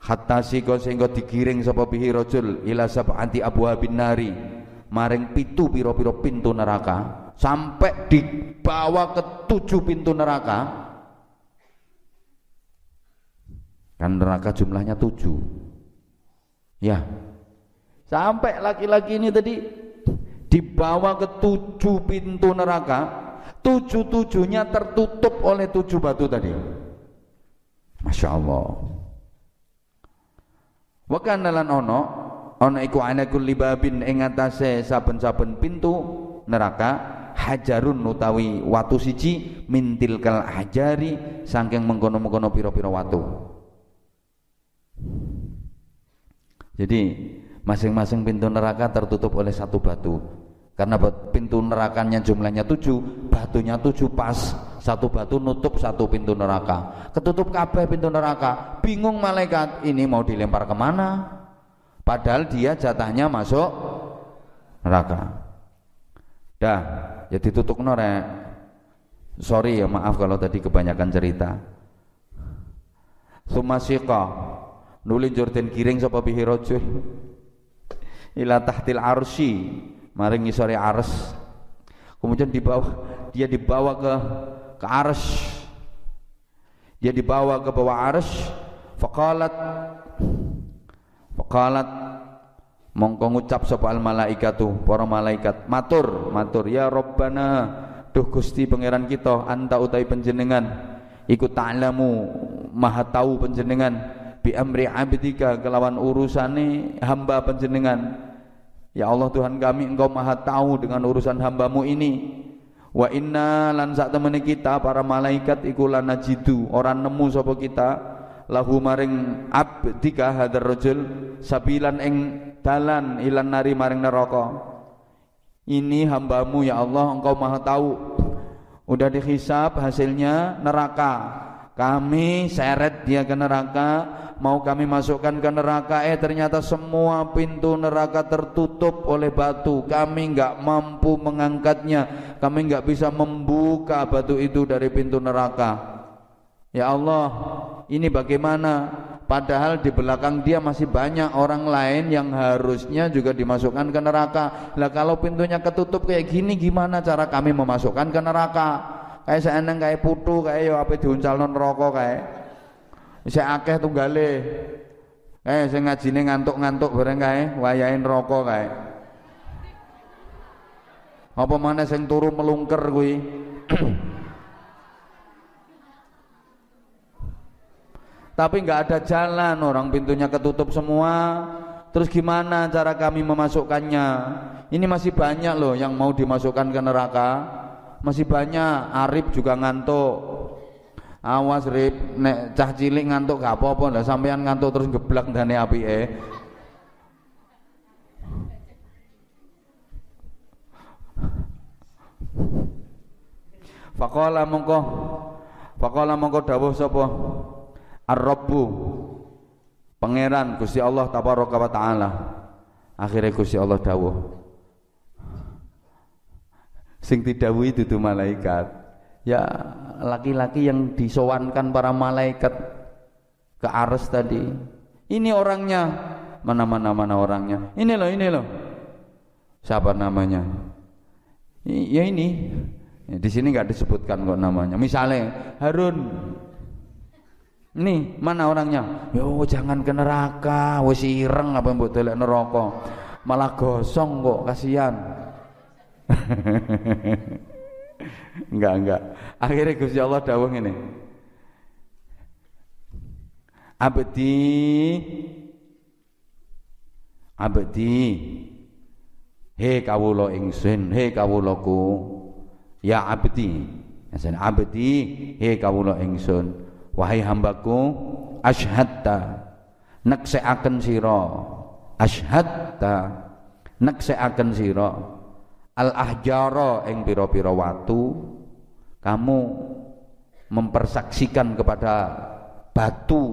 Speaker 1: hatta siko sehingga digiring sapa bihi rajul ila anti abu nari. Maring pitu piro-piro pintu neraka sampai dibawa ke tujuh pintu neraka. Kan neraka jumlahnya tujuh. Ya. Sampai laki-laki ini tadi dibawa ke tujuh pintu neraka tujuh-tujuhnya tertutup oleh tujuh batu tadi. Masya Allah wa kanalan ono ono iku ana kulli babin ing atase saben-saben pintu neraka hajarun utawi watu siji mintil kal hajari saking mengkono-mengkono pira-pira watu jadi masing-masing pintu neraka tertutup oleh satu batu. Karena pintu nerakanya jumlahnya tujuh, batunya tujuh pas. Satu batu nutup satu pintu neraka. Ketutup kabeh pintu neraka. Bingung malaikat, ini mau dilempar ke mana? Padahal dia jatahnya masuk neraka. Dah, ya tutup norek. Sorry ya maaf kalau tadi kebanyakan cerita. Sumasika nuli jorden kiring sapa bihi rajul ila tahtil arsy maring ngisore ars kemudian dibawa dia dibawa ke ke ars dia dibawa ke bawah ars faqalat faqalat mongko ngucap sapa al malaikatu para malaikat matur matur ya robbana duh Gusti pangeran kita anta utai panjenengan ikut ta'lamu maha tahu panjenengan bi amri abdika kelawan urusane hamba panjenengan. Ya Allah Tuhan kami engkau maha tahu dengan urusan hambamu ini wa inna lan sak temene kita para malaikat iku najidu orang nemu sapa kita. Lahu maring abdika hadar rajul sabilan ing dalan ilan nari maring neraka. Ini hambamu ya Allah engkau maha tahu. Udah dihisap hasilnya neraka kami seret dia ke neraka. Mau kami masukkan ke neraka? Eh ternyata semua pintu neraka tertutup oleh batu. Kami enggak mampu mengangkatnya. Kami enggak bisa membuka batu itu dari pintu neraka. Ya Allah ini bagaimana? Padahal di belakang dia masih banyak orang lain yang harusnya juga dimasukkan ke neraka. Lah kalau pintunya ketutup kayak gini gimana cara kami memasukkan ke neraka kayak seeneng kayak putu kayak yo apa diuncal non rokok kayak Isih akeh tunggale. Eh sing ngajine ngantuk-ngantuk bareng kae, wayahe neraka kae. Apa mana sing turu melungker kuwi? (clears throat) Tapi nggak ada jalan, orang pintunya ketutup semua. Terus gimana cara kami memasukkannya? Ini masih banyak loh yang mau dimasukkan ke neraka. Masih banyak, Arif juga ngantuk. Awas rip. Nek cah cilik ngantuk gak apa-apa. Lah sampean ngantuk terus geblak dane apike. Faqala mongko. Faqala mongko dawuh sapa? Ar-Rabbu. Pangeran Gusti Allah tabaraka wa taala. Akhirnya Gusti Allah dawuh sing didhawuhi dudu malaikat. Ya laki-laki yang disowankan para malaikat ke Ares tadi. Ini orangnya. Mana mana mana orangnya. Ini loh ini loh. Siapa namanya? Ya ini. Ya, di sini nggak disebutkan kok namanya. Misalnya Harun. Ini mana orangnya? Yo jangan ke neraka. Wes ireng apa yang buat neraka. Malah gosong kok kasihan (laughs) enggak enggak. Akhirnya Gusti Allah dawuh ini abdi. Abdi. He kawula ingsun he kawulaku. Ya abdi. Yasin abdi he kawula ingsun. Wahai hambaku asyhadta nekseaken sira. Asyhadta nekseaken sira al ahjara ing pira-pira watu kamu mempersaksikan kepada batu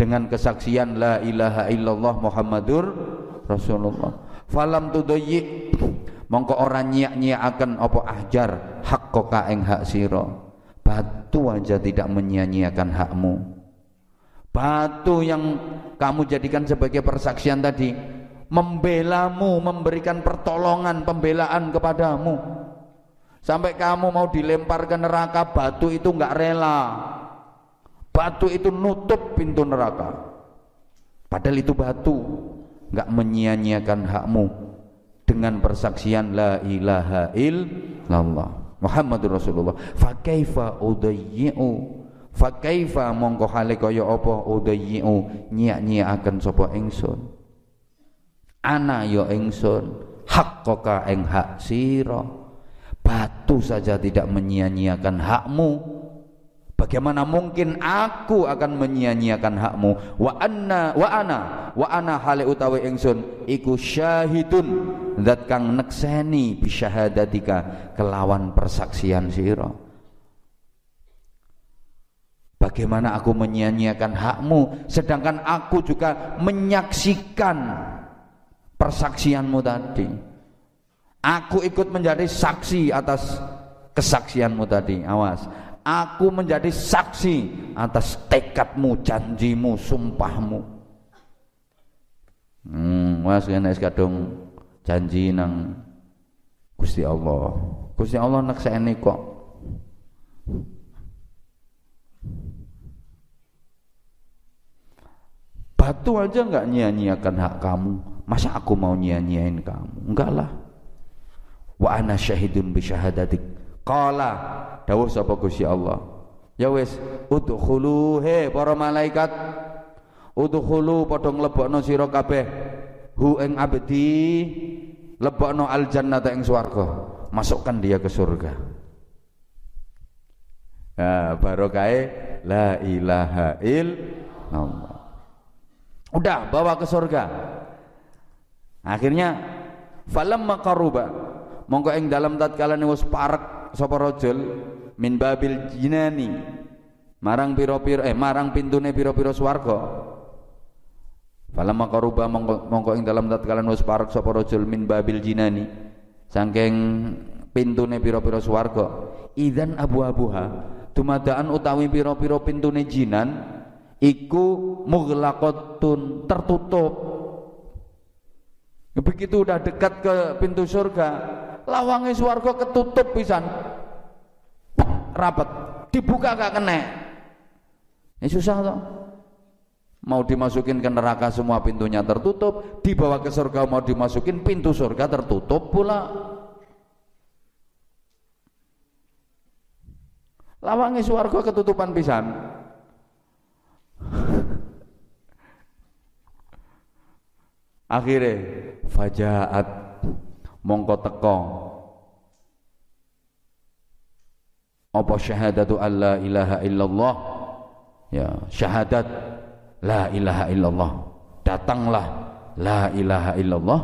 Speaker 1: dengan kesaksian la ilaha illallah Muhammadur Rasulullah. Falam tudayyi mongko ora nyiak-nyiaken apa ahjar haqqaka ing hak sira. Batu aja tidak menyia-nyiakan hakmu. Batu yang kamu jadikan sebagai persaksian tadi membelamu, memberikan pertolongan, pembelaan kepadamu. Sampai kamu mau dilempar ke neraka, batu itu enggak rela. Batu itu nutup pintu neraka. Padahal itu batu enggak menyia-nyiakan hakmu dengan persaksian la ilaha illallah Muhammadur Rasulullah. Fa kaifa udayyi'u mongko hale kaya apa udayyi'u nyiak-nyiakaken sapa ingsun. Ana ya ingsun haqqaka ing hak sira. Batu saja tidak menyia-nyiakan hakmu. Bagaimana mungkin aku akan menyia-nyiakan hakmu? Wa anna wa ana wa ana hale utawi ingsun iku syahidun zat kang nekseni bisyahadatika kelawan persaksian sira. Bagaimana aku menyia-nyiakan hakmu? Sedangkan aku juga menyaksikan persaksianmu tadi Aku ikut menjadi saksi atas kesaksianmu tadi. Awas. Aku menjadi saksi atas tekadmu, janjimu, sumpahmu. Hmm, was kena kadung janji nang Gusti Allah. Gusti Allah nakseni kok. Batu aja nggak nyia-nyiakan hak kamu. Masa aku mau nyia-nyiain kamu? Enggak lah wa ana syahidun bi syahadatik. Qala dawuh sapa Gusti Allah. Ya wis udkhulu he para malaikat. Udkhulu padha nglebokno sira kabeh. Hu ing abdi lebokno al jannata ing swarga. Masukkan dia ke surga. Nah barokai la ilaha illallah. Udah bawa ke surga akhirnya falam maqaruba mongko ing dalam tatkalane wis parek sapa rajul min babil jinani. Marang pira-pira eh marang pintune pira-pira swarga. Falamma qaruba. Mongko mongko ing dalam tatkalane wis parek sapa rajul min babil jinani. Saking pintune pira-pira swarga. Idzan abu-abuha tumadaan utawi pira-pira pintune jinan iku mughlaqatun tertutup begitu udah dekat ke pintu surga lawangnya swarga ketutup pisan. Rapat dibuka gak kena. Ini susah toh. Mau dimasukin ke neraka semua pintunya tertutup. Dibawa ke surga mau dimasukin pintu surga tertutup pula. Lawangnya swarga ketutupan pisan akhirnya fajaat mongko teko. Apa syahadatu alla ilaha illallah? Ya syahadat la ilaha illallah. Datanglah la ilaha illallah.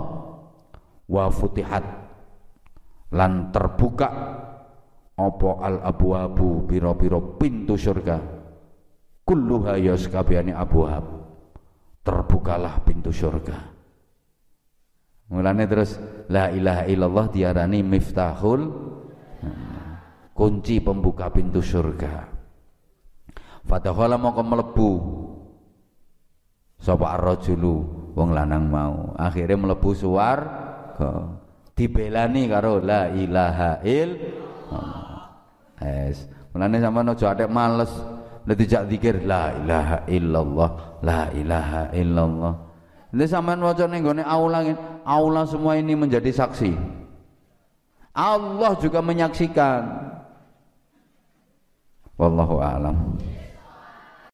Speaker 1: Wa futihat lan terbuka. Apa al abwabu piro-piro pintu surga kulluha yaskabiyani abwab. Terbukalah pintu surga Mulane terus la ilaha illallah diarani miftahul kunci pembuka pintu surga. Fatahala mongko mlebu sapa ar-rajulu wong lanang mau. Akhirnya mlebu suar dibelani karo la ilaha illallah. Es, mulane sampean aja atek males nek dijak zikir la ilaha illallah, la ilaha illallah. Ini sampean waca ning gone aula aula semua ini menjadi saksi. Allah juga menyaksikan. Wallahu a'lam.